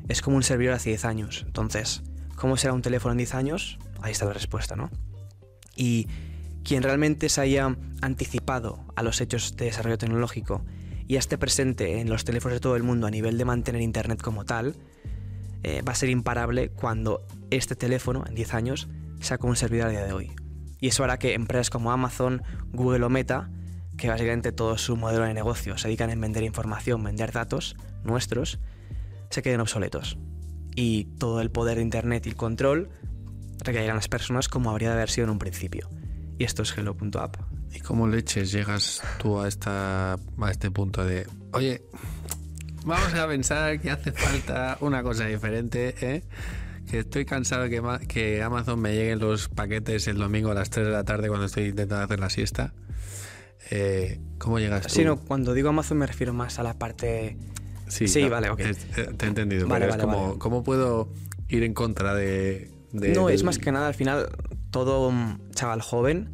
es como un servidor hace 10 años. Entonces, ¿cómo será un teléfono en 10 años? Ahí está la respuesta, ¿no? Y quien realmente se haya anticipado a los hechos de desarrollo tecnológico y esté presente en los teléfonos de todo el mundo a nivel de mantener Internet como tal, eh, va a ser imparable cuando este teléfono, en 10 años, sea como un servidor a día de hoy. Y eso hará que empresas como Amazon, Google o Meta, que básicamente todo su modelo de negocio se dedican en vender información, vender datos nuestros, se queden obsoletos. Y todo el poder de Internet y el control recaerá en las personas como habría de haber sido en un principio. Y esto es hello.app. ¿Y cómo leches llegas tú a, esta, a este punto de, oye, vamos a pensar que hace falta una cosa diferente, ¿eh? Que estoy cansado que, que Amazon me lleguen los paquetes el domingo a las 3 de la tarde cuando estoy intentando hacer la siesta. Eh, ¿Cómo llegas tú? Sí, no, cuando digo Amazon me refiero más a la parte... sí, no, vale, ok. Te, te he entendido, Vale, vale, es como, vale. ¿cómo puedo ir en contra de... de- no, es del- más que nada, al final, todo mm, chaval joven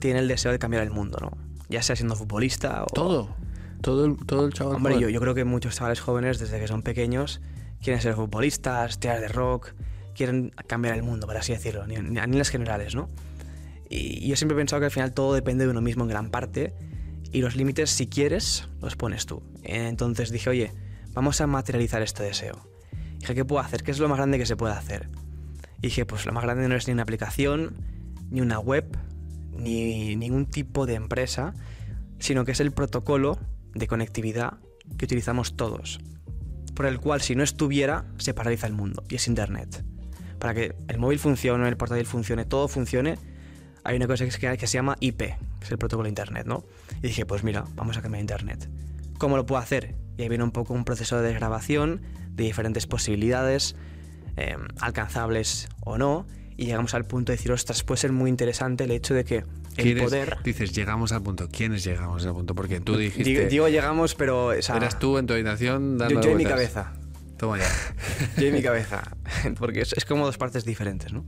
tiene el deseo de cambiar el mundo, ¿no? Ya sea siendo futbolista o... Todo, todo el, todo el chaval. Hombre, joven. yo, yo creo que muchos chavales jóvenes, desde que son pequeños, quieren ser futbolistas, tirar de rock, quieren cambiar el mundo, por así decirlo, ni- ni- a niveles generales, ¿no? Y yo siempre he pensado que al final todo depende de uno mismo en gran parte y los límites, si quieres, los pones tú. Entonces dije, oye, vamos a materializar este deseo. Dije, ¿qué puedo hacer? ¿Qué es lo más grande que se puede hacer? Y dije, pues lo más grande no es ni una aplicación, ni una web, ni ningún tipo de empresa, sino que es el protocolo de conectividad que utilizamos todos, por el cual si no estuviera se paraliza el mundo, y es Internet. Para que el móvil funcione, el portátil funcione, todo funcione, hay una cosa que se, que se llama IP, que es el protocolo de Internet, ¿no? Y dije, pues mira, vamos a cambiar Internet. ¿Cómo lo puedo hacer? Y ahí viene un poco un proceso de desgrabación de diferentes posibilidades, eh, alcanzables o no, y llegamos al punto de decir, ostras, puede ser muy interesante el hecho de que el ¿Quiénes- poder. Dices, llegamos al punto. ¿Quiénes llegamos al punto? Porque tú dijiste. Digo, digo llegamos, pero. o sea, eras tú en tu habitación dando yo, yo en mi cabeza. Toma ya. Yo en mi cabeza. Porque es, es como dos partes diferentes, ¿no?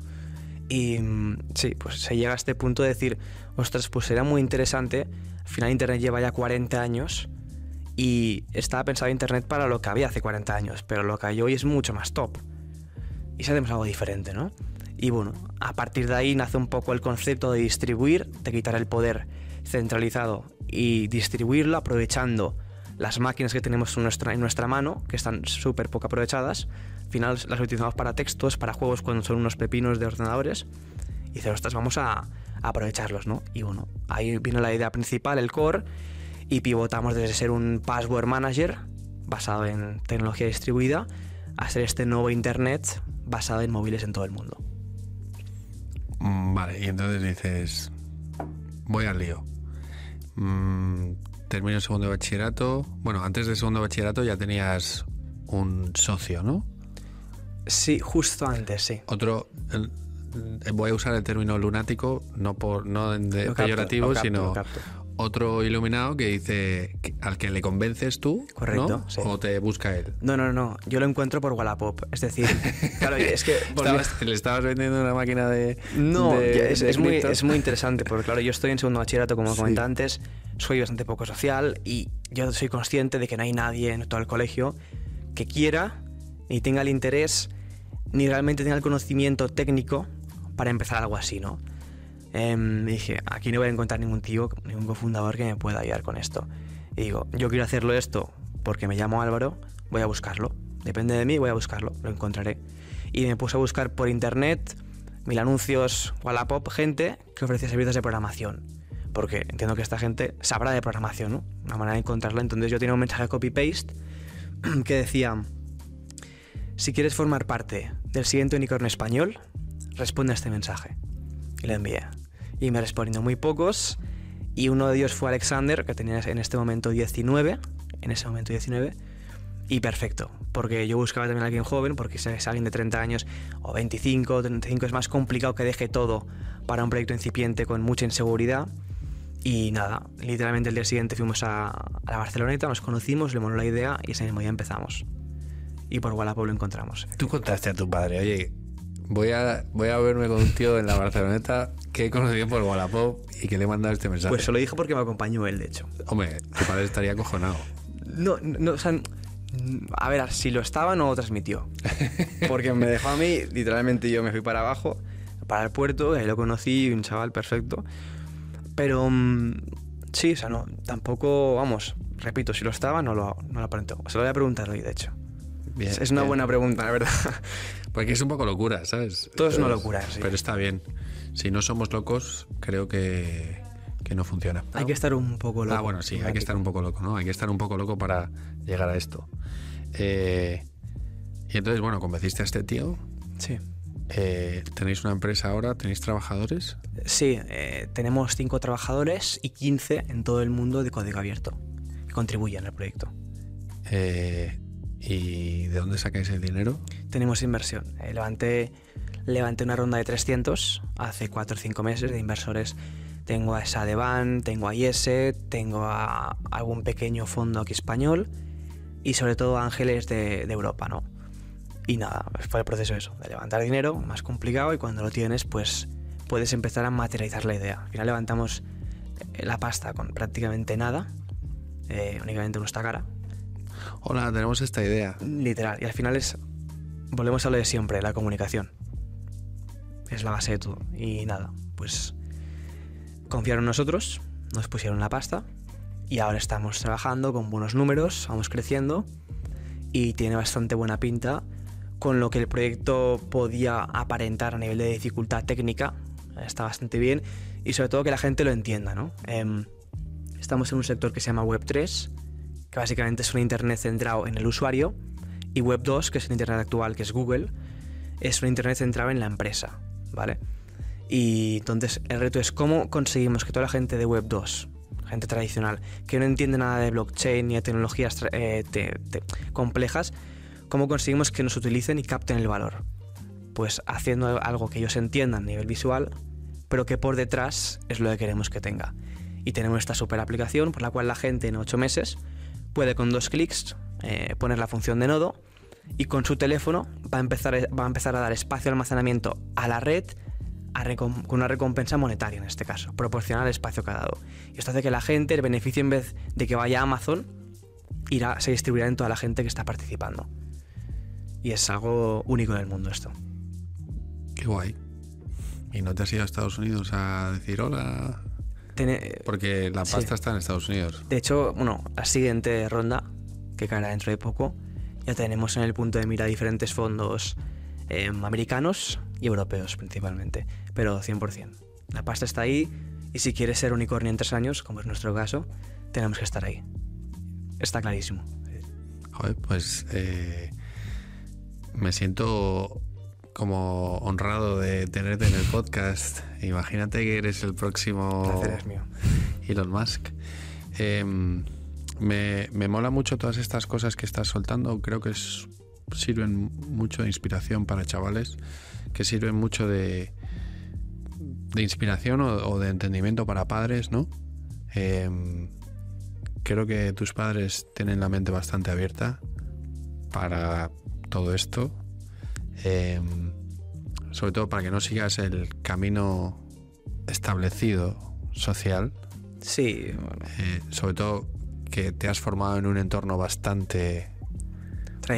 Y mm, sí, pues se llega a este punto de decir, ostras, pues será muy interesante. Al final Internet lleva ya 40 años y estaba pensado Internet para lo que había hace 40 años, pero lo que hay hoy es mucho más top. Y si hacemos algo diferente, ¿no? Y bueno, a partir de ahí nace un poco el concepto de distribuir, de quitar el poder centralizado y distribuirlo aprovechando las máquinas que tenemos en nuestra, en nuestra mano, que están súper poco aprovechadas. Al final las utilizamos para textos, para juegos cuando son unos pepinos de ordenadores. Y dices, ostras, vamos a, aprovecharlos, ¿no? Y bueno, ahí viene la idea principal, el core, y pivotamos desde ser un password manager basado en tecnología distribuida a ser este nuevo Internet basado en móviles en todo el mundo. Mm, Vale, y entonces dices, voy al lío. Mm, termino el segundo bachillerato. Bueno, antes del segundo bachillerato ya tenías un socio, ¿no? Sí, justo antes, sí. Otro, el- voy a usar el término lunático, no por no de Lo peyorativo, capto, sino capto. otro iluminado que dice que- al que le convences tú, Correcto, ¿no? sí. O te busca él. No, no, no, yo lo encuentro por Wallapop. Es decir, claro, es que... Estabas- le estabas vendiendo una máquina de. No, de- es, de es muy, es muy interesante, porque claro, yo estoy en segundo bachillerato, como Sí. comenté antes, soy bastante poco social y yo soy consciente de que no hay nadie en todo el colegio que quiera, ni tenga el interés, ni realmente tenga el conocimiento técnico para empezar algo así, ¿no? Em, dije, aquí no voy a encontrar ningún tío, ningún cofundador que me pueda ayudar con esto. Y digo, yo quiero hacerlo esto porque me llamo Álvaro, voy a buscarlo. Depende de mí, voy a buscarlo, lo encontraré. Y me puse a buscar por internet, mil anuncios, Wallapop, gente que ofrecía servicios de programación. Porque entiendo que esta gente sabrá de programación, ¿no? Una manera de encontrarlo. Entonces yo tenía un mensaje copy-paste que decía, si quieres formar parte del siguiente unicornio español, responde a este mensaje. Y lo envié. Y me respondió muy pocos. Y uno de ellos fue Alexander, que tenía en este momento 19. En ese momento 19. Y perfecto. Porque yo buscaba también a alguien joven, porque si es alguien de 30 años o 25 o 35 es más complicado que deje todo para un proyecto incipiente con mucha inseguridad. Y nada, literalmente el día siguiente fuimos a, a la Barceloneta, nos conocimos, le moló la idea y ese mismo día empezamos. Y por Wallapop lo encontramos. Tú contaste a tu padre, oye, voy a, voy a verme con un tío en la Barceloneta que he conocido por Wallapop y que le he mandado este mensaje. Pues se lo dije porque me acompañó él, de hecho. Hombre, tu padre estaría acojonado. No, no, o sea, a ver, si lo estaba no lo transmitió. Porque me dejó a mí, literalmente yo me fui para abajo, para el puerto, ahí lo conocí, un chaval perfecto. Pero mm, sí, o sea, no, tampoco, vamos, repito, si lo estaba no lo, no lo aparentó. Se lo voy a preguntar hoy, de hecho. Bien, es, una bien. buena pregunta, la verdad. Porque es un poco locura, ¿sabes? Todo es una locura, sí. Pero está bien. Si no somos locos, creo que, que no funciona. Hay que estar un poco loco. Ah, bueno, sí, hay que estar un poco loco, ¿no? Hay que estar un poco loco para llegar a esto. Eh, y entonces, bueno, convenciste a este tío. Sí. Eh, ¿Tenéis una empresa ahora? ¿Tenéis trabajadores? Sí, eh, tenemos 5 trabajadores y 15 en todo el mundo de código abierto que contribuyen al proyecto. Eh, ¿Y de dónde sacáis el dinero? Tenemos inversión. Eh, levanté, levanté una ronda de 300 hace 4 o 5 meses de inversores. Tengo a Sadeban, tengo a IESE, tengo a algún pequeño fondo aquí español y sobre todo ángeles de, de Europa, ¿no? Y nada, fue el proceso eso, de levantar dinero, más complicado y cuando lo tienes pues puedes empezar a materializar la idea. Al final levantamos eh, la pasta con prácticamente nada, eh, únicamente nuestra cara, Hola, tenemos esta idea. Literal. Y al final es. Volvemos a lo de siempre, la comunicación. Es la base de todo. Y nada, pues. Confiaron en nosotros, nos pusieron la pasta. Y ahora estamos trabajando con buenos números, vamos creciendo. Y tiene bastante buena pinta. Con lo que el proyecto podía aparentar a nivel de dificultad técnica. Está bastante bien. Y sobre todo que la gente lo entienda, ¿no? Em, estamos en un sector que se llama Web3 que básicamente es un Internet centrado en el usuario, y Web 2, que es el Internet actual, que es Google, es un Internet centrado en la empresa, ¿vale? Y entonces el reto es cómo conseguimos que toda la gente de Web 2, gente tradicional, que no entiende nada de blockchain ni de tecnologías eh, te- te- complejas, cómo conseguimos que nos utilicen y capten el valor. Pues haciendo algo que ellos entiendan a nivel visual pero que por detrás es lo que queremos que tenga. Y tenemos esta super aplicación por la cual la gente en ocho meses puede con dos clics eh, poner la función de nodo y con su teléfono va a empezar, va a, empezar a dar espacio de almacenamiento a la red con una recompensa monetaria en este caso, proporcional al espacio cada dado. Y esto hace que la gente, el beneficio en vez de que vaya a Amazon, irá, se distribuirá en toda la gente que está participando. Y es algo único en el mundo esto. Qué guay. ¿Y no te has ido a Estados Unidos a decir hola? Porque la pasta está en Estados Unidos. De hecho, bueno, la siguiente ronda, que caerá dentro de poco, ya tenemos en el punto de mira diferentes fondos em, americanos y europeos principalmente, pero 100%. La pasta está ahí y si quieres ser unicornio en tres años, como es nuestro caso, tenemos que estar ahí. Está clarísimo. Joder, pues eh, me siento como honrado de tenerte en el podcast. Imagínate que eres el próximo mío. Elon Musk. Em, me, me, mola mucho todas estas cosas que estás soltando. Creo que sirven mucho de inspiración para chavales, que sirven mucho de, de inspiración o, de entendimiento para padres, ¿no? Em, creo que tus padres tienen la mente bastante abierta para todo esto Em, sobre todo para que no sigas el camino establecido social. Sí. Eh, sobre todo que te has formado en un entorno bastante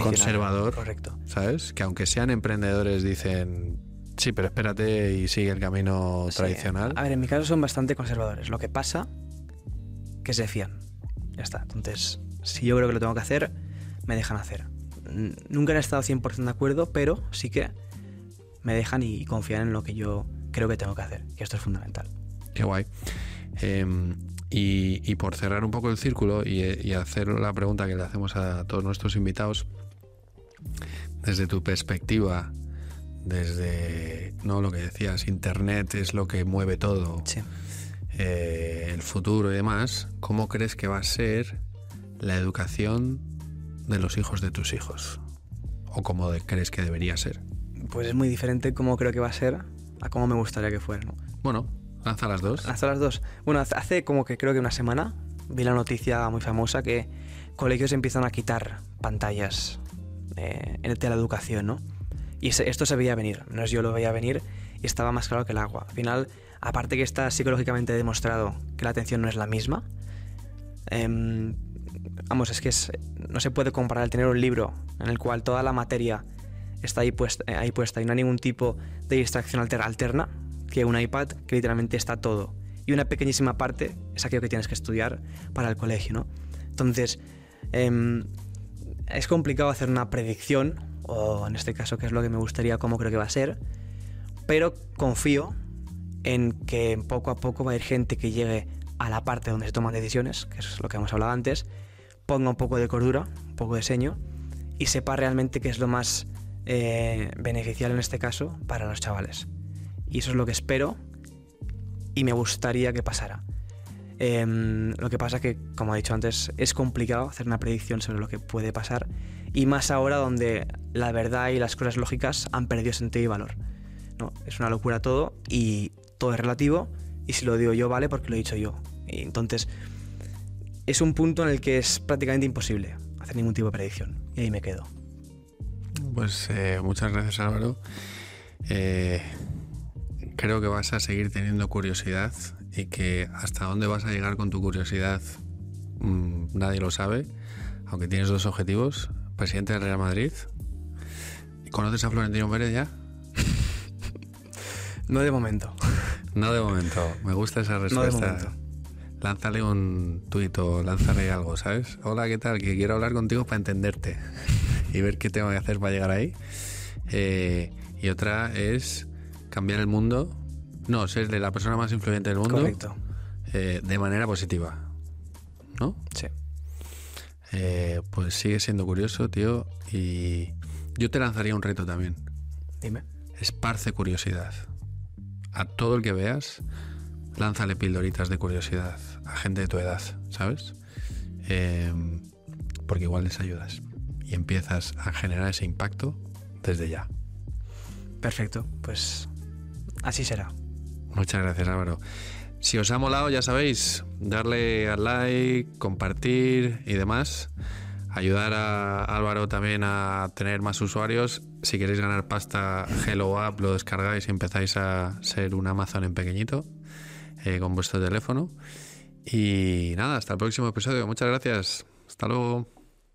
conservador. Correcto. ¿Sabes? Que aunque sean emprendedores dicen, sí, pero espérate y sigue el camino tradicional. A ver, en mi caso son bastante conservadores. Lo que pasa que se fían. Ya está. Entonces, si yo creo que lo tengo que hacer, me dejan hacer nunca he estado 100% de acuerdo, pero sí que me dejan y confían en lo que yo creo que tengo que hacer, que esto es fundamental. Qué guay. Em, y, por cerrar un poco el círculo y, hacer la pregunta que le hacemos a todos nuestros invitados, desde tu perspectiva, desde no lo que decías, Internet es lo que mueve todo, eh, el futuro y demás, ¿cómo crees que va a ser la educación de los hijos de tus hijos? ¿O cómo crees que debería ser? Pues es muy diferente como creo que va a ser a cómo me gustaría que fuera. Bueno, lanza las dos. Lanza las dos. Bueno, hace como que creo que una semana vi la noticia muy famosa que colegios empiezan a quitar pantallas eh, de la educación, ¿no? Y esto se veía venir, no es yo lo veía venir y estaba más claro que el agua. Al final, aparte que está psicológicamente demostrado que la atención no es la misma, eh, vamos, es que no se puede comparar el tener un libro en el cual toda la materia está ahí puesta, eh, ahí puesta y no hay ningún tipo de distracción alterna que un iPad que literalmente está todo. Y una pequeñísima parte es aquello que tienes que estudiar para el colegio, ¿no? Entonces, em, es complicado hacer una predicción, o en este caso, que es lo que me gustaría, cómo creo que va a ser, pero confío en que poco a poco va a ir gente que llegue a la parte donde se toman decisiones, que es lo que hemos hablado antes, ponga un poco de cordura, un poco de seño y sepa realmente qué es lo más eh, beneficial en este caso para los chavales. Y eso es lo que espero y me gustaría que pasara. Em, lo que pasa que, como he dicho antes, es complicado hacer una predicción sobre lo que puede pasar y más ahora donde la verdad y las cosas lógicas han perdido sentido y valor. ¿no? Es una locura todo y todo es relativo y si lo digo yo vale porque lo he dicho yo. Y entonces es un punto en el que es prácticamente imposible hacer ningún tipo de predicción. Y ahí me quedo. Pues eh, muchas gracias Álvaro. Eh, creo que vas a seguir teniendo curiosidad y que hasta dónde vas a llegar con tu curiosidad mm, nadie lo sabe, aunque tienes dos objetivos, presidente del Real Madrid. ¿Conoces a Florentino Pérez ya? no de momento. No de momento. Me gusta esa respuesta lánzale un tuit o lánzale algo, ¿sabes? Hola, ¿qué tal? Que quiero hablar contigo para entenderte y ver qué tengo que hacer para llegar ahí. Eh, y otra es cambiar el mundo. No, ser la persona más influyente del mundo. Correcto. Eh, de manera positiva. ¿No? Sí. Eh, pues sigue siendo curioso, tío. Y yo te lanzaría un reto también. Dime. Esparce curiosidad. A todo el que veas, lánzale pildoritas de curiosidad a gente de tu edad, ¿sabes? Em, porque igual les ayudas y empiezas a generar ese impacto desde ya. Perfecto, pues así será. Muchas gracias, Álvaro. Si os ha molado, ya sabéis, darle al like, compartir y demás. Ayudar a Álvaro también a tener más usuarios. Si queréis ganar pasta, Hello App lo descargáis y empezáis a ser un Amazon en pequeñito eh, con vuestro teléfono. Y nada, hasta el próximo episodio. Muchas gracias. Hasta luego.